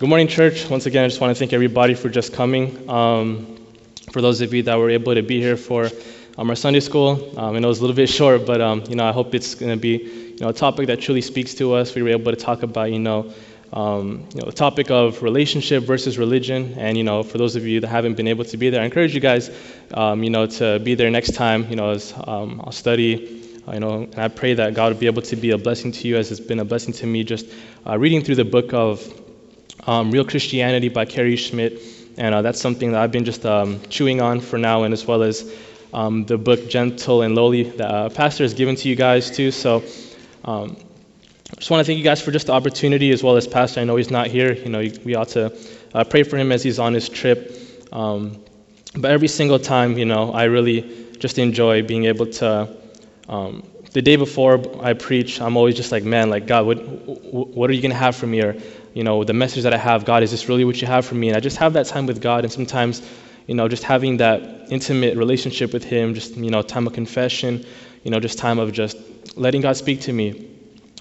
Good morning, church. Once again, I just want to thank everybody for just coming. Um, for those of you that were able to be here for um, our Sunday school, um, I know it's a little bit short, but um, you know, I hope it's going to be you know a topic that truly speaks to us. We were able to talk about you know. Um, you know, the topic of relationship versus religion, and you know, for those of you that haven't been able to be there, I encourage you guys, um, you know, to be there next time. You know, as I'll study I know, and I pray that God will be able to be a blessing to you as it's been a blessing to me just uh, reading through the book of um, Real Christianity by Kerry Schmidt. And uh, that's something that I've been just um, chewing on for now, and as well as um, the book Gentle and Lowly that uh, Pastor has given to you guys too. So um, I just want to thank you guys for just the opportunity, as well as Pastor. I know he's not here. You know, we ought to uh, pray for him as he's on his trip. Um, but every single time, you know, I really just enjoy being able to. The day before I preach, I'm always just like, man, like God, what, what are you gonna have for me? Or you know, the message that I have, God, is this really what you have for me? And I just have that time with God, and sometimes, you know, just having that intimate relationship with Him, just, you know, time of confession, you know, just time of just letting God speak to me.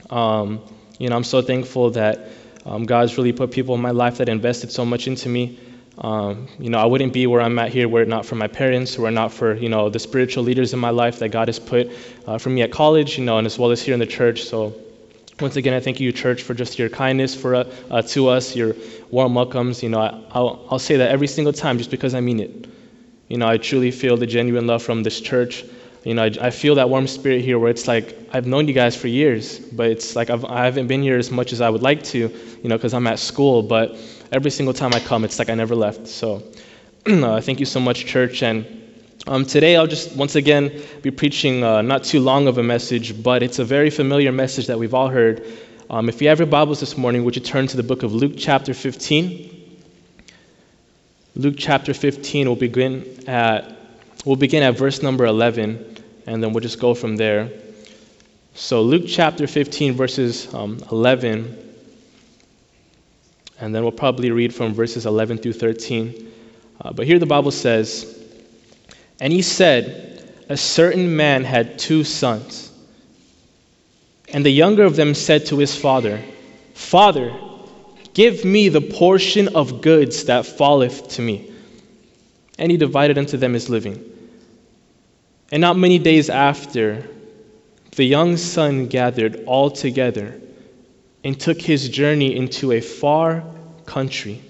Um, you know, I'm so thankful that um, God's really put people in my life that invested so much into me. Um, you know, I wouldn't be where I'm at here were it not for my parents, were it not for, you know, the spiritual leaders in my life that God has put uh, for me at college, you know, and as well as here in the church. So once again, I thank you, church, for just your kindness for uh, uh, to us, your warm welcomes. You know, I, will I'll say that every single time, just because I mean it. You know, I truly feel the genuine love from this church. You know, I, I feel that warm spirit here, where it's like I've known you guys for years, but it's like I've, I haven't been here as much as I would like to. You know, because I'm at school. But every single time I come, it's like I never left. So, uh, thank you so much, church, and um, today, I'll just once again be preaching uh, not too long of a message, but it's a very familiar message that we've all heard. Um, if you have your Bibles this morning, would you turn to the book of Luke, chapter 15? Luke chapter 15, we'll begin at, we'll begin at verse number 11, and then we'll just go from there. So, Luke chapter 15, verses um, 11, and then we'll probably read from verses 11 through 13. Uh, but here the Bible says, and he said, A certain man had two sons. And the younger of them said to his father, Father, give me the portion of goods that falleth to me. And he divided unto them his living. And not many days after, the young son gathered all together and took his journey into a far country,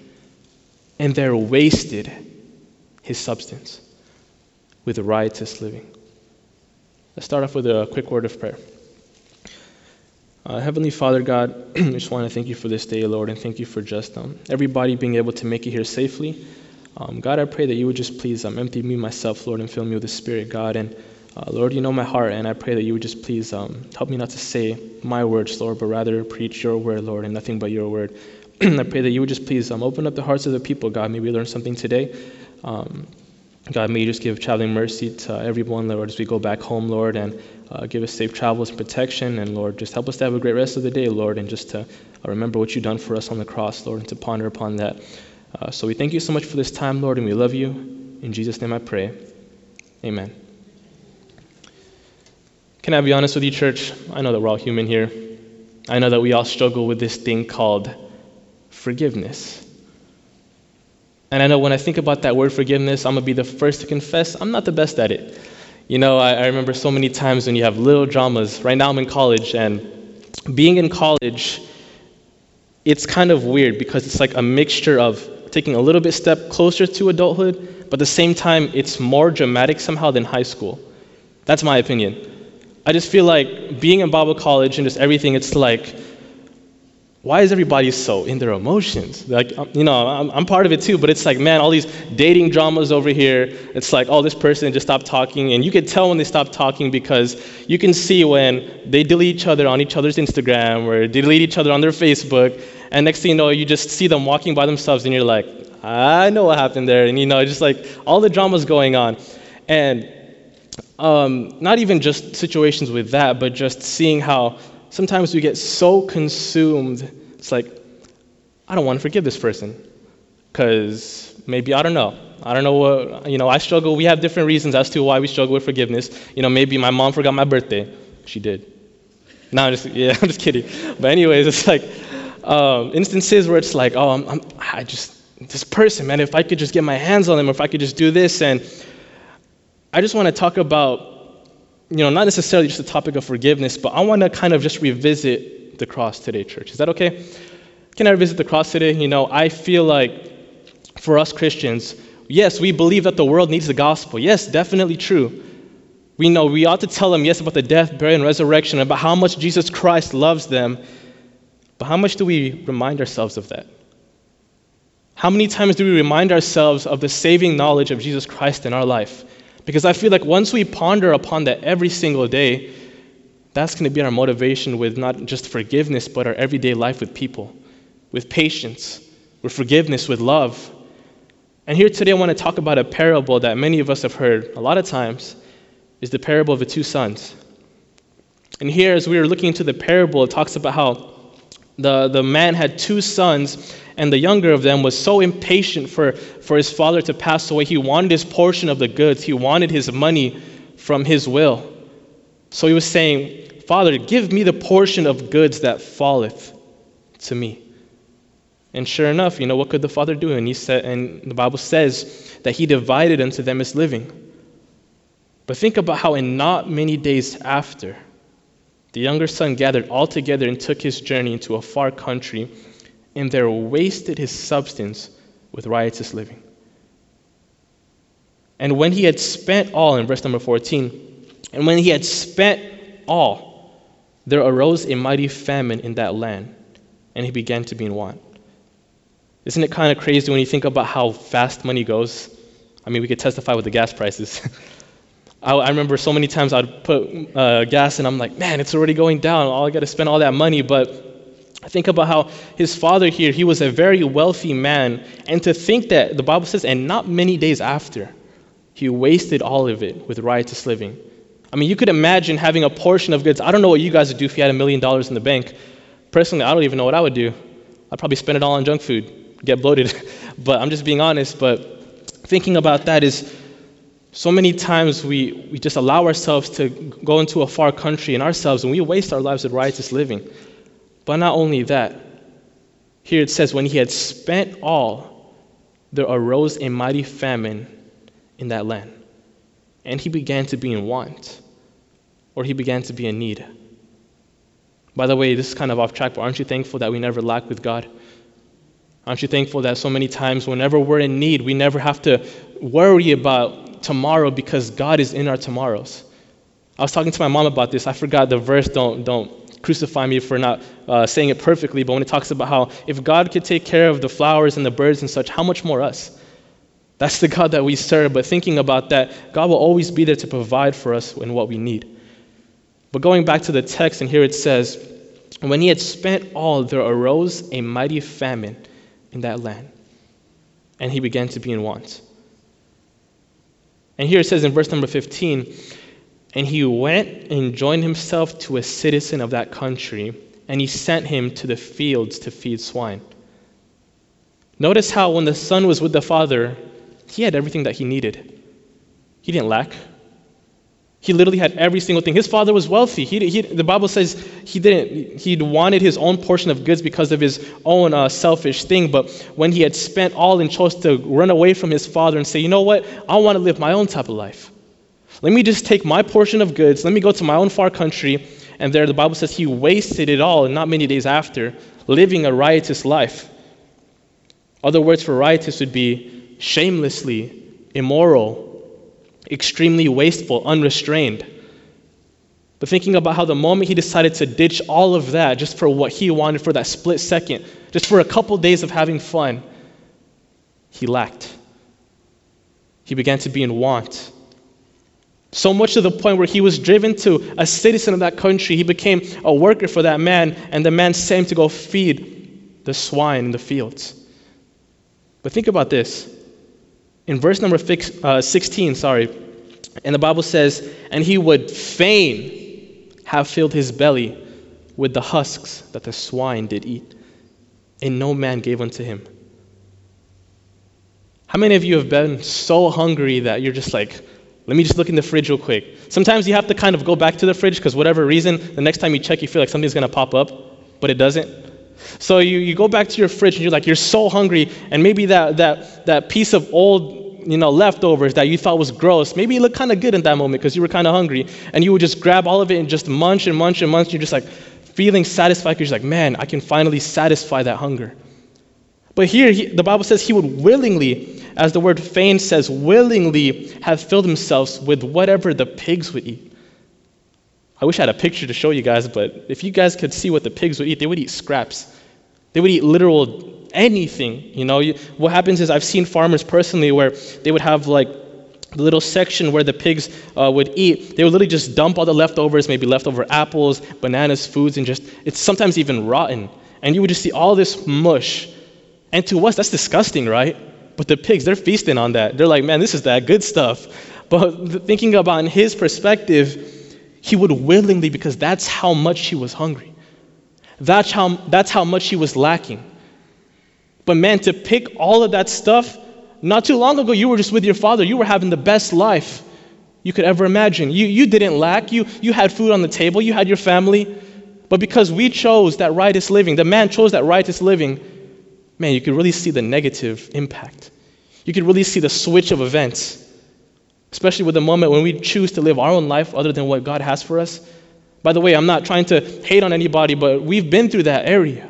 and there wasted his substance with riotous living. Let's start off with a quick word of prayer. Uh, Heavenly Father, God, I just want to thank you for this day, Lord, and thank you for just um, everybody being able to make it here safely. Um, God, I pray that you would just please um, empty me myself, Lord, and fill me with the Spirit, God. And uh, Lord, you know my heart, and I pray that you would just please um, help me not to say my words, Lord, but rather preach your word, Lord, and nothing but your word. I pray that you would just please um, open up the hearts of the people, God. Maybe learn something today. Um, God, may you just give traveling mercy to everyone, Lord, as we go back home, Lord, and uh, give us safe travels and protection. And Lord, just help us to have a great rest of the day, Lord, and just to uh, remember what you've done for us on the cross, Lord, and to ponder upon that. Uh, so we thank you so much for this time, Lord, and we love you. In Jesus' name I pray. Amen. Can I be honest with you, church? I know that we're all human here. I know that we all struggle with this thing called forgiveness. And I know when I think about that word forgiveness, I'm going to be the first to confess I'm not the best at it. You know, I, I, remember so many times when you have little dramas. Right now I'm in college, and being in college, it's kind of weird because it's like a mixture of taking a little bit step closer to adulthood, but at the same time, it's more dramatic somehow than high school. That's my opinion. I just feel like being in Bible college and just everything, it's like why is everybody so in their emotions? Like, um, you know, I'm, I'm, part of it too, but it's like, man, all these dating dramas over here. It's like, oh, this person just stopped talking. And you can tell when they stop talking because you can see when they delete each other on each other's Instagram or delete each other on their Facebook. And next thing you know, you just see them walking by themselves and you're like, I know what happened there. And, you know, just like all the drama's going on. And um, not even just situations with that, but just seeing how sometimes we get so consumed, it's like, I don't want to forgive this person. Because maybe, I don't know. I don't know what, you know, I struggle. We have different reasons as to why we struggle with forgiveness. You know, maybe my mom forgot my birthday. She did. No, I'm just, yeah, I'm just kidding. But, anyways, it's like, um, instances where it's like, oh, I'm, I'm, I just, this person, man, if I could just get my hands on them, if I could just do this. And I just want to talk about, you know, not necessarily just the topic of forgiveness, but I want to kind of just revisit the cross today, church. Is that okay? Can I revisit the cross today? You know, I feel like for us Christians, yes, we believe that the world needs the gospel. Yes, definitely true. We know we ought to tell them, yes, about the death, burial, and resurrection, about how much Jesus Christ loves them. But how much do we remind ourselves of that? How many times do we remind ourselves of the saving knowledge of Jesus Christ in our life? Because I feel like once we ponder upon that every single day, that's going to be our motivation with not just forgiveness, but our everyday life with people, with patience, with forgiveness, with love. And here today, I want to talk about a parable that many of us have heard a lot of times is the parable of the two sons. And here, as we are looking into the parable, it talks about how the, the man had two sons, and the younger of them was so impatient for, for his father to pass away. He wanted his portion of the goods, he wanted his money from his will. So he was saying, Father, give me the portion of goods that falleth to me. And sure enough, you know, what could the father do? And he said, and the Bible says that he divided unto them his living. But think about how, in not many days after, the younger son gathered all together and took his journey into a far country, and there wasted his substance with riotous living. And when he had spent all, in verse number 14, and when he had spent all, there arose a mighty famine in that land, and he began to be in want. Isn't it kind of crazy when you think about how fast money goes? I mean, we could testify with the gas prices. I, I, remember so many times I'd put uh, gas and I'm like, man, it's already going down. All I got to spend all that money. But I think about how his father here, he was a very wealthy man. And to think that the Bible says, and not many days after, he wasted all of it with riotous living. I mean, you could imagine having a portion of goods. I don't know what you guys would do if you had a million dollars in the bank. Personally, I don't even know what I would do. I'd probably spend it all on junk food, get bloated. but I'm just being honest. But thinking about that is so many times we, we just allow ourselves to go into a far country in ourselves and we waste our lives with riotous living. But not only that, here it says, when he had spent all, there arose a mighty famine in that land. And he began to be in want, or he began to be in need. By the way, this is kind of off track, but aren't you thankful that we never lack with God? Aren't you thankful that so many times, whenever we're in need, we never have to worry about tomorrow because God is in our tomorrows. I was talking to my mom about this. I forgot the verse. Don't don't crucify me for not uh, saying it perfectly. But when it talks about how if God could take care of the flowers and the birds and such, how much more us? That's the God that we serve. But thinking about that, God will always be there to provide for us in what we need. But going back to the text, and here it says, when he had spent all, there arose a mighty famine in that land, and he began to be in want. And here it says in verse number 15, and he went and joined himself to a citizen of that country, and he sent him to the fields to feed swine. Notice how when the son was with the father, he had everything that he needed. He didn't lack. He literally had every single thing. His father was wealthy. He, he, the Bible says he didn't. He wanted his own portion of goods because of his own uh, selfish thing. But when he had spent all and chose to run away from his father and say, you know what, I want to live my own type of life. Let me just take my portion of goods. Let me go to my own far country. And there, the Bible says he wasted it all, and not many days after, living a riotous life. Other words for riotous would be shamelessly immoral, extremely wasteful, unrestrained. But thinking about how the moment he decided to ditch all of that just for what he wanted for that split second, just for a couple days of having fun, he lacked. He began to be in want. So much to the point where he was driven to a citizen of that country. He became a worker for that man, and the man sent him to go feed the swine in the fields. But think about this in verse number uh, 16, sorry, and the Bible says, And he would fain have filled his belly with the husks that the swine did eat, and no man gave unto him. How many of you have been so hungry that you're just like, let me just look in the fridge real quick? Sometimes you have to kind of go back to the fridge because whatever reason, the next time you check, you feel like something's going to pop up, but it doesn't. So you, you go back to your fridge and you're like, you're so hungry, and maybe that, that, that piece of old you know, leftovers that you thought was gross, maybe it looked kind of good in that moment because you were kind of hungry, and you would just grab all of it and just munch and munch and munch. and You're just like feeling satisfied because you're like, man, I can finally satisfy that hunger. But here, he, the Bible says he would willingly, as the word fain says, willingly have filled himself with whatever the pigs would eat. I wish I had a picture to show you guys, but if you guys could see what the pigs would eat, they would eat scraps. They would eat literal anything. You know, what happens is I've seen farmers personally where they would have like the little section where the pigs uh, would eat. They would literally just dump all the leftovers, maybe leftover apples, bananas, foods, and just it's sometimes even rotten. And you would just see all this mush. And to us, that's disgusting, right? But the pigs, they're feasting on that. They're like, man, this is that good stuff. But thinking about in his perspective, he would willingly because that's how much he was hungry. That's how, that's how much he was lacking. But man, to pick all of that stuff, not too long ago, you were just with your father. You were having the best life you could ever imagine. You, you didn't lack. You, you had food on the table. You had your family. But because we chose that righteous living, the man chose that righteous living, man, you could really see the negative impact. You could really see the switch of events especially with the moment when we choose to live our own life other than what God has for us. By the way, I'm not trying to hate on anybody, but we've been through that area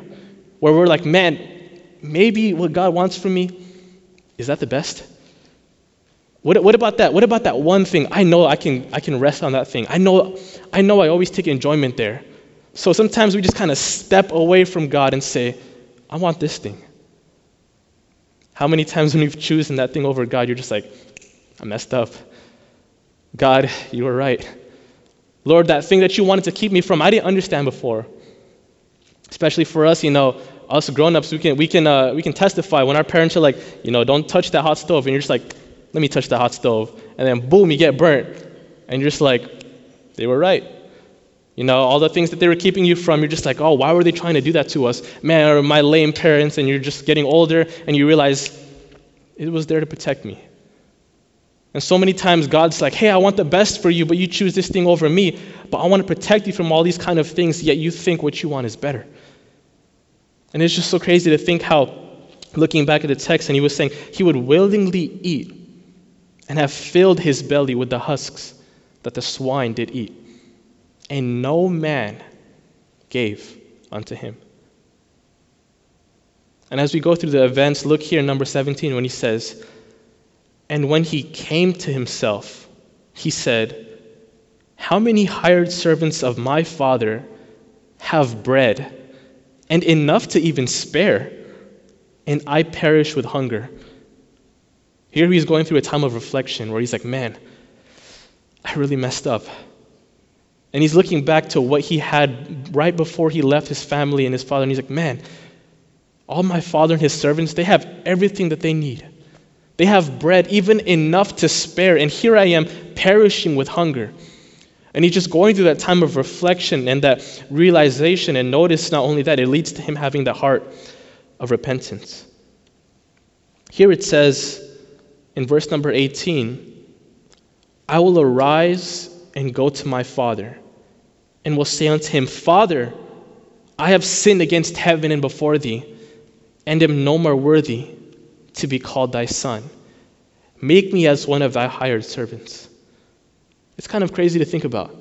where we're like, man, maybe what God wants from me, is that the best? What, what about that? What about that one thing? I know I can, I can rest on that thing. I know, I know I always take enjoyment there. So sometimes we just kind of step away from God and say, I want this thing. How many times when we've chosen that thing over God, you're just like, I messed up. God, you were right. Lord, that thing that you wanted to keep me from, I didn't understand before. Especially for us, you know, us grown-ups, we can we can uh, we can testify when our parents are like, you know, don't touch that hot stove, and you're just like, let me touch the hot stove, and then boom, you get burnt, and you're just like, they were right. You know, all the things that they were keeping you from, you're just like, oh, why were they trying to do that to us? Man, or my lame parents, and you're just getting older, and you realize it was there to protect me. And so many times God's like, hey, I want the best for you, but you choose this thing over me. But I want to protect you from all these kind of things, yet you think what you want is better. And it's just so crazy to think how, looking back at the text, and he was saying he would willingly eat and have filled his belly with the husks that the swine did eat. And no man gave unto him. And as we go through the events, look here, number 17, when he says, and when he came to himself, he said, How many hired servants of my father have bread and enough to even spare, and I perish with hunger? Here he's going through a time of reflection where he's like, Man, I really messed up. And he's looking back to what he had right before he left his family and his father, and he's like, Man, all my father and his servants, they have everything that they need. They have bread, even enough to spare. And here I am perishing with hunger. And he's just going through that time of reflection and that realization. And notice not only that, it leads to him having the heart of repentance. Here it says in verse number 18 I will arise and go to my father, and will say unto him, Father, I have sinned against heaven and before thee, and am no more worthy to be called thy son. Make me as one of thy hired servants. It's kind of crazy to think about.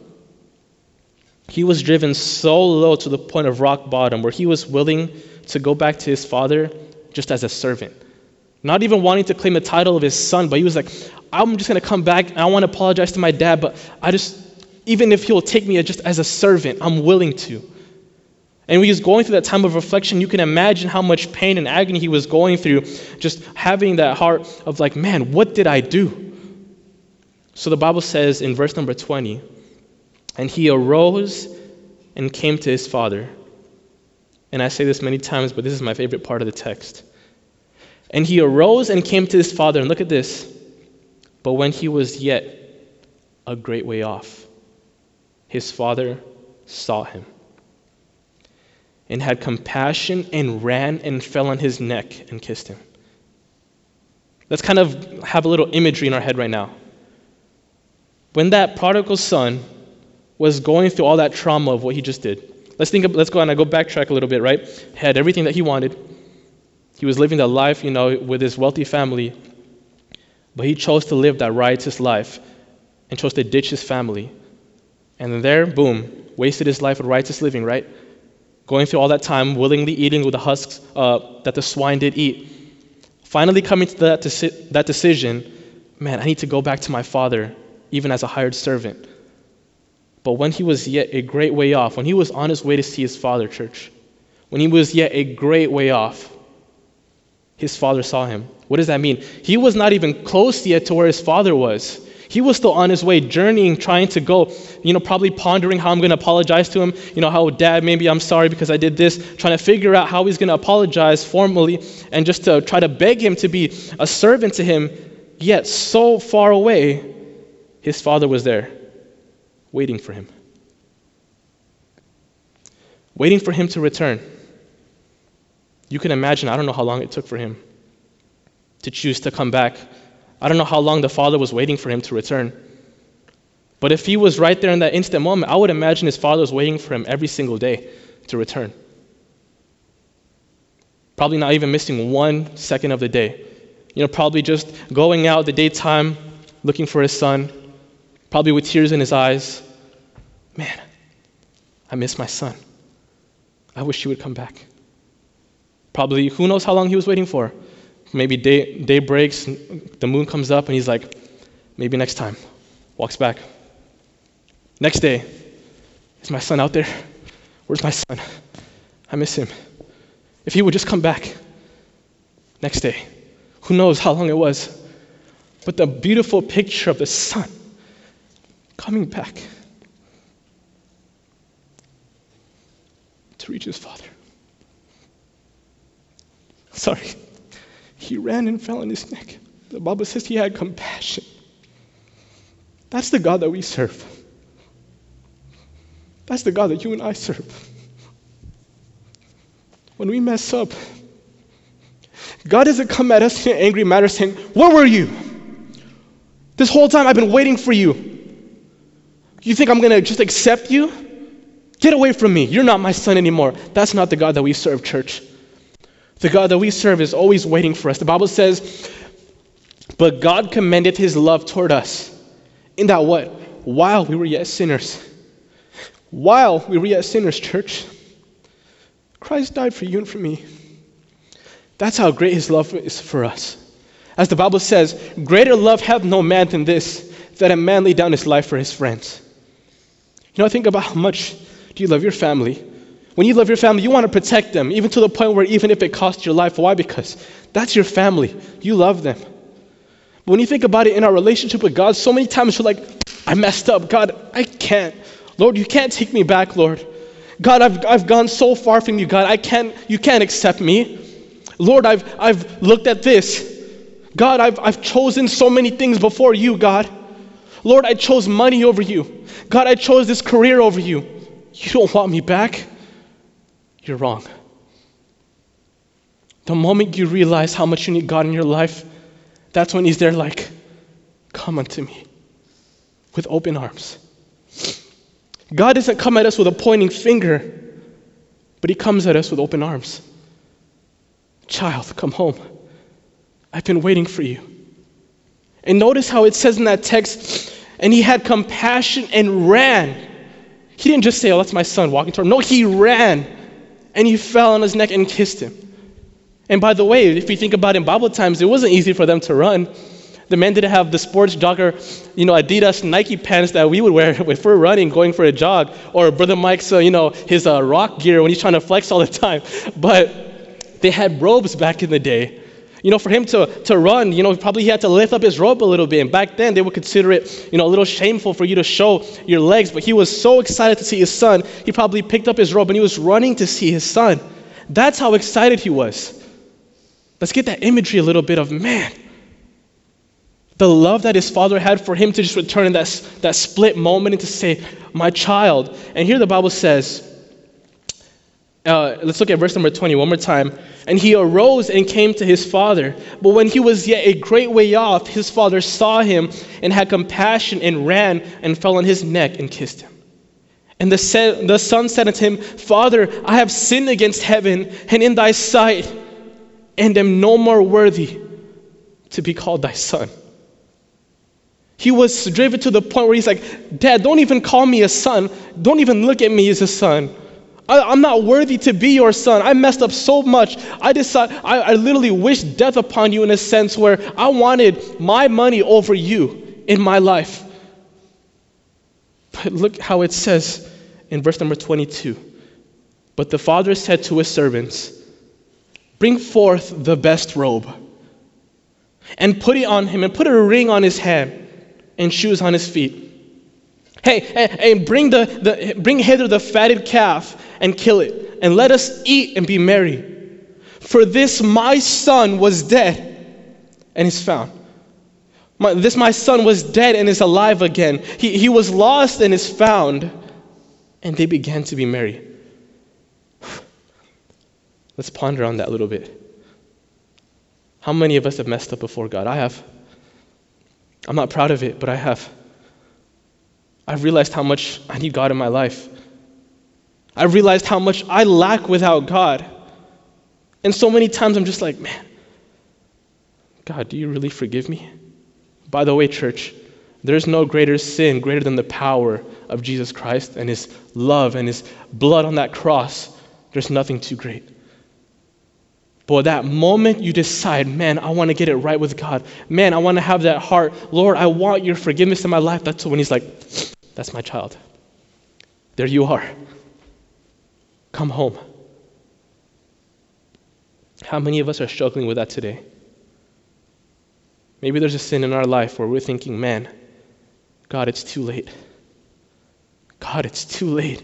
He was driven so low to the point of rock bottom where he was willing to go back to his father just as a servant. Not even wanting to claim the title of his son, but he was like, I'm just going to come back and I want to apologize to my dad, but I just, even if he'll take me just as a servant, I'm willing to. And when he was going through that time of reflection, you can imagine how much pain and agony he was going through, just having that heart of, like, man, what did I do? So the Bible says in verse number 20, and he arose and came to his father. And I say this many times, but this is my favorite part of the text. And he arose and came to his father, and look at this. But when he was yet a great way off, his father saw him and had compassion and ran and fell on his neck and kissed him. Let's kind of have a little imagery in our head right now. When that prodigal son was going through all that trauma of what he just did, Let's think. Of, let's go on. I go backtrack a little bit. Right, had everything that he wanted. He was living the life, you know, with his wealthy family, but he chose to live that riotous life and chose to ditch his family. And then there, boom, wasted his life with righteous living. Right, going through all that time, willingly eating with the husks uh, that the swine did eat. Finally, coming to that, deci- that decision, man, I need to go back to my father, even as a hired servant. But when he was yet a great way off, when he was on his way to see his father, church, when he was yet a great way off, his father saw him. What does that mean? He was not even close yet to where his father was. He was still on his way, journeying, trying to go, you know, probably pondering how I'm going to apologize to him. You know, how, Dad, maybe I'm sorry because I did this, trying to figure out how he's going to apologize formally and just to try to beg him to be a servant to him. Yet, so far away, his father was there waiting for him. Waiting for him to return. You can imagine, I don't know how long it took for him to choose to come back. I don't know how long the father was waiting for him to return. But if he was right there in that instant moment, I would imagine his father was waiting for him every single day to return. Probably not even missing one second of the day. You know, probably just going out the daytime looking for his son, probably with tears in his eyes. Man, I miss my son. I wish he would come back. Probably, who knows how long he was waiting for? Maybe day, day breaks, the moon comes up, and he's like, maybe next time. Walks back. Next day, is my son out there? Where's my son? I miss him. If he would just come back. Next day. Who knows how long it was? But the beautiful picture of the son coming back to reach his father. Sorry. He ran and fell on his neck. The Bible says he had compassion. That's the God that we serve. That's the God that you and I serve. When we mess up, God doesn't come at us in an angry manner saying, Where were you? This whole time I've been waiting for you. You think I'm going to just accept you? Get away from me. You're not my son anymore. That's not the God that we serve, church. The God that we serve is always waiting for us. The Bible says, But God commended his love toward us. In that what? While we were yet sinners. While we were yet sinners, church. Christ died for you and for me. That's how great his love is for us. As the Bible says, greater love hath no man than this, that a man lay down his life for his friends. You know, think about how much do you love your family? When you love your family, you want to protect them, even to the point where even if it costs your life. Why? Because that's your family. You love them. But when you think about it in our relationship with God, so many times we're like, I messed up. God, I can't. Lord, you can't take me back, Lord. God, I've, I've gone so far from you, God. I can't, you can't accept me. Lord, I've, I've looked at this. God, I've, I've chosen so many things before you, God. Lord, I chose money over you. God, I chose this career over you. You don't want me back you're wrong. The moment you realize how much you need God in your life, that's when He's there, like, come unto me with open arms. God doesn't come at us with a pointing finger, but He comes at us with open arms. Child, come home. I've been waiting for you. And notice how it says in that text, and he had compassion and ran. He didn't just say, Oh, that's my son walking toward him. No, he ran and he fell on his neck and kissed him. And by the way, if you think about it in Bible times, it wasn't easy for them to run. The men didn't have the sports jogger, you know, Adidas, Nike pants that we would wear if we're running, going for a jog, or Brother Mike's, uh, you know, his uh, rock gear when he's trying to flex all the time. But they had robes back in the day. You know, for him to, to run, you know, probably he had to lift up his robe a little bit. And back then, they would consider it, you know, a little shameful for you to show your legs. But he was so excited to see his son, he probably picked up his robe and he was running to see his son. That's how excited he was. Let's get that imagery a little bit of man. The love that his father had for him to just return in that, that split moment and to say, My child. And here the Bible says, uh, let's look at verse number 20 one more time. And he arose and came to his father. But when he was yet a great way off, his father saw him and had compassion and ran and fell on his neck and kissed him. And the, sa- the son said unto him, Father, I have sinned against heaven and in thy sight, and am no more worthy to be called thy son. He was driven to the point where he's like, Dad, don't even call me a son. Don't even look at me as a son. I, am not worthy to be your son. I messed up so much. I decided, I, I literally wished death upon you in a sense where I wanted my money over you in my life. But look how it says in verse number 22. But the father said to his servants, Bring forth the best robe and put it on him and put a ring on his hand and shoes on his feet. Hey, and bring, the, the, bring hither the fatted calf and kill it, and let us eat and be merry. For this my son was dead and is found. My, this my son was dead and is alive again. He, he was lost and is found. And they began to be merry. Let's ponder on that a little bit. How many of us have messed up before God? I have. I'm not proud of it, but I have. I've realized how much I need God in my life. I've realized how much I lack without God. And so many times I'm just like, man, God, do you really forgive me? By the way, church, there's no greater sin greater than the power of Jesus Christ and his love and his blood on that cross. There's nothing too great. But that moment you decide, man, I want to get it right with God. Man, I want to have that heart. Lord, I want your forgiveness in my life. That's when he's like, that's my child. There you are. Come home. How many of us are struggling with that today? Maybe there's a sin in our life where we're thinking, man, God, it's too late. God, it's too late.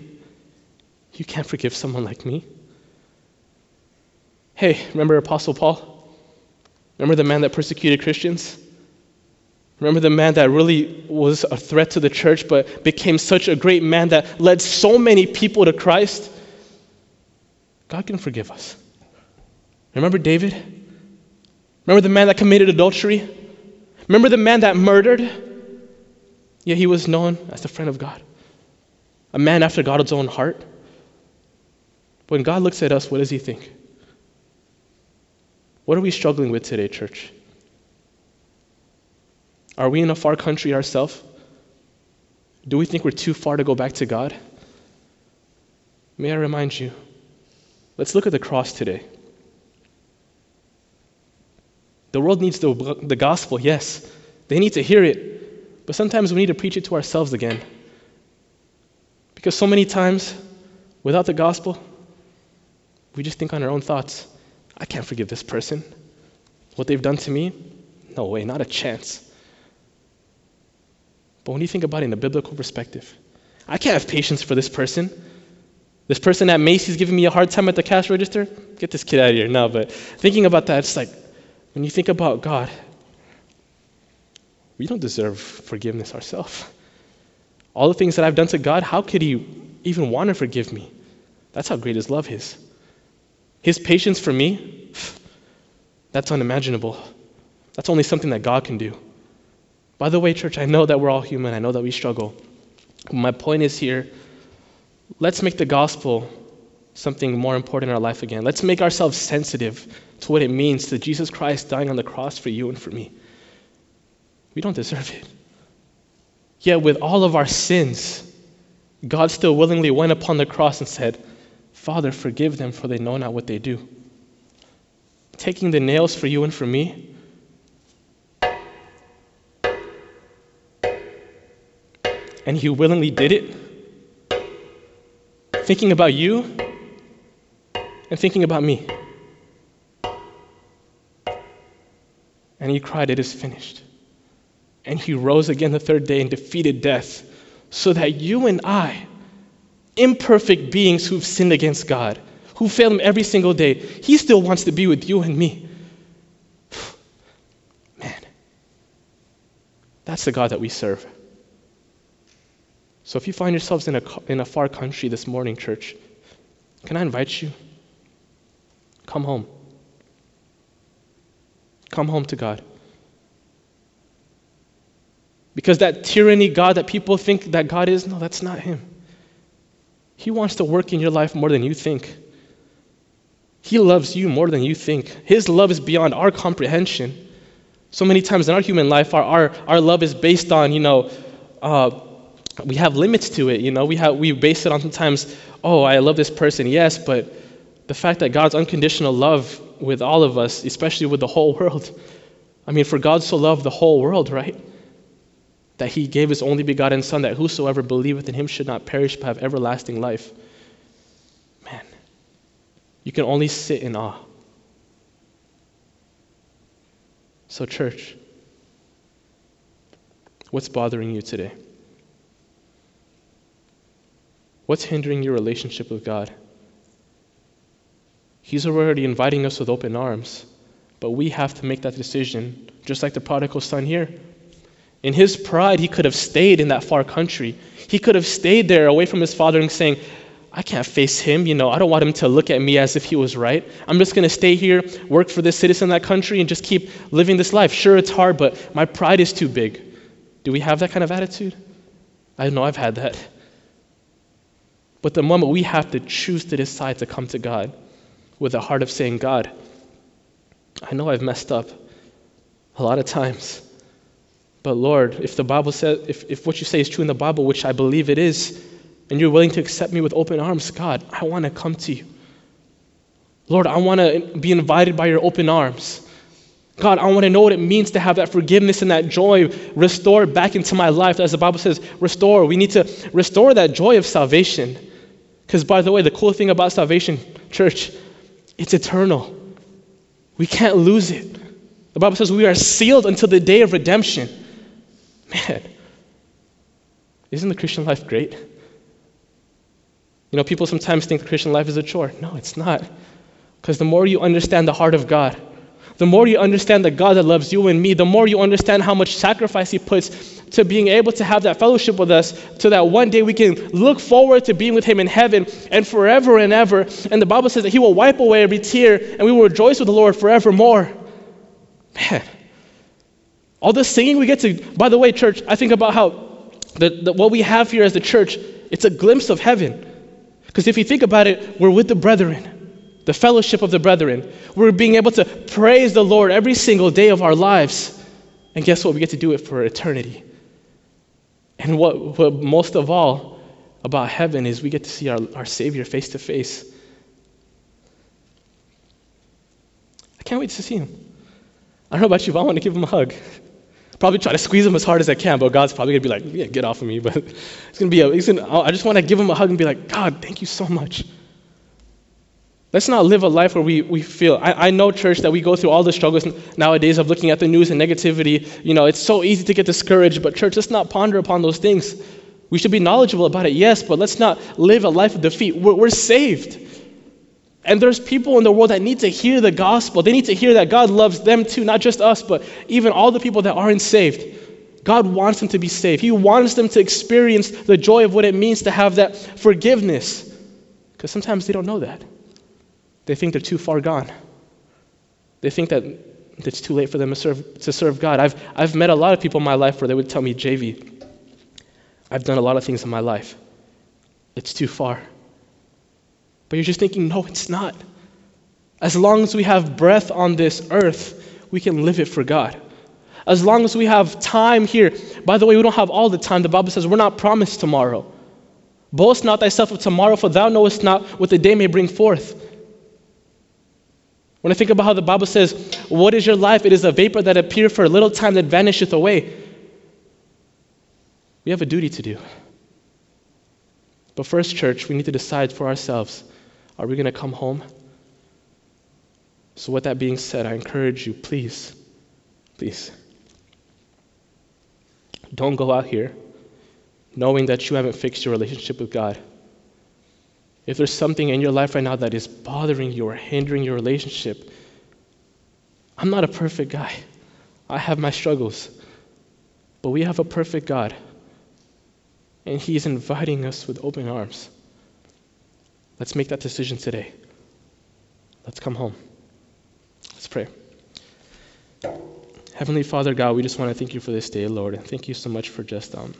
You can't forgive someone like me. Hey, remember Apostle Paul? Remember the man that persecuted Christians? Remember the man that really was a threat to the church, but became such a great man that led so many people to Christ? God can forgive us. Remember David? Remember the man that committed adultery? Remember the man that murdered? Yet he was known as the friend of God, a man after God's own heart. When God looks at us, what does he think? What are we struggling with today, church? Are we in a far country ourselves? Do we think we're too far to go back to God? May I remind you, let's look at the cross today. The world needs the, the gospel, yes. They need to hear it. But sometimes we need to preach it to ourselves again. Because so many times, without the gospel, we just think on our own thoughts. I can't forgive this person. What they've done to me? No way, not a chance. But when you think about it in a biblical perspective, I can't have patience for this person. This person at Macy's giving me a hard time at the cash register, get this kid out of here. No, but thinking about that, it's like when you think about God, we don't deserve forgiveness ourselves. All the things that I've done to God, how could He even want to forgive me? That's how great His love is. His patience for me, that's unimaginable. That's only something that God can do. By the way, church, I know that we're all human. I know that we struggle. My point is here let's make the gospel something more important in our life again. Let's make ourselves sensitive to what it means to Jesus Christ dying on the cross for you and for me. We don't deserve it. Yet, with all of our sins, God still willingly went upon the cross and said, Father, forgive them, for they know not what they do. Taking the nails for you and for me. And He willingly did it. Thinking about you and thinking about me. And He cried, It is finished. And He rose again the third day and defeated death so that you and I imperfect beings who've sinned against God, who fail Him every single day, He still wants to be with you and me. Man, that's the God that we serve. So if you find yourselves in a, in a far country this morning, church, can I invite you? Come home. Come home to God. Because that tyranny God that people think that God is, no, that's not Him. He wants to work in your life more than you think. He loves you more than you think. His love is beyond our comprehension. So many times in our human life, our, our, our love is based on, you know, uh, we have limits to it. You know, we, have, we base it on sometimes, oh, I love this person, yes, but the fact that God's unconditional love with all of us, especially with the whole world, I mean, for God so loved the whole world, right? That he gave his only begotten Son, that whosoever believeth in him should not perish but have everlasting life. Man, you can only sit in awe. So, church, what's bothering you today? What's hindering your relationship with God? He's already inviting us with open arms, but we have to make that decision, just like the prodigal son here. In his pride, he could have stayed in that far country. He could have stayed there away from his father and saying, I can't face him. You know, I don't want him to look at me as if he was right. I'm just going to stay here, work for this citizen that country, and just keep living this life. Sure, it's hard, but my pride is too big. Do we have that kind of attitude? I know I've had that. But the moment we have to choose to decide to come to God with a heart of saying, God, I know I've messed up a lot of times. But Lord, if the Bible says, if, if what you say is true in the Bible, which I believe it is, and you're willing to accept me with open arms, God, I want to come to you. Lord, I want to be invited by your open arms. God, I want to know what it means to have that forgiveness and that joy restored back into my life. As the Bible says, restore. We need to restore that joy of salvation. Because, by the way, the cool thing about salvation, church, it's eternal. We can't lose it. The Bible says we are sealed until the day of redemption. Man, isn't the Christian life great? You know, people sometimes think the Christian life is a chore. No, it's not. Because the more you understand the heart of God, the more you understand the God that loves you and me, the more you understand how much sacrifice He puts to being able to have that fellowship with us, so that one day we can look forward to being with Him in heaven and forever and ever. And the Bible says that He will wipe away every tear and we will rejoice with the Lord forevermore. Man, all the singing we get to, by the way, church, I think about how the, the, what we have here as the church, it's a glimpse of heaven. Because if you think about it, we're with the brethren, the fellowship of the brethren. We're being able to praise the Lord every single day of our lives. And guess what? We get to do it for eternity. And what, what most of all about heaven is we get to see our, our Savior face to face. I can't wait to see him. I don't know about you, but I want to give him a hug. Probably try to squeeze him as hard as I can, but God's probably gonna be like, yeah, get off of me. But it's gonna be, a, it's gonna, I just want to give him a hug and be like, God, thank you so much. Let's not live a life where we, we feel. I, I know, church, that we go through all the struggles nowadays of looking at the news and negativity. You know, it's so easy to get discouraged, but church, let's not ponder upon those things. We should be knowledgeable about it, yes, but let's not live a life of defeat. We're, we're saved. And there's people in the world that need to hear the gospel. They need to hear that God loves them too, not just us, but even all the people that aren't saved. God wants them to be saved. He wants them to experience the joy of what it means to have that forgiveness. Because sometimes they don't know that. They think they're too far gone. They think that it's too late for them to serve, to serve God. I've, I've met a lot of people in my life where they would tell me, JV, I've done a lot of things in my life. It's too far. But you're just thinking, no, it's not. As long as we have breath on this earth, we can live it for God. As long as we have time here, by the way, we don't have all the time. The Bible says we're not promised tomorrow. Boast not thyself of tomorrow, for thou knowest not what the day may bring forth. When I think about how the Bible says, What is your life? It is a vapor that appears for a little time that vanisheth away. We have a duty to do. But first, church, we need to decide for ourselves are we going to come home? So, with that being said, I encourage you, please, please, don't go out here knowing that you haven't fixed your relationship with God. If there's something in your life right now that is bothering you or hindering your relationship, I'm not a perfect guy. I have my struggles. But we have a perfect God. And He is inviting us with open arms. Let's make that decision today. Let's come home. Let's pray. Heavenly Father God, we just want to thank you for this day, Lord, and thank you so much for just um,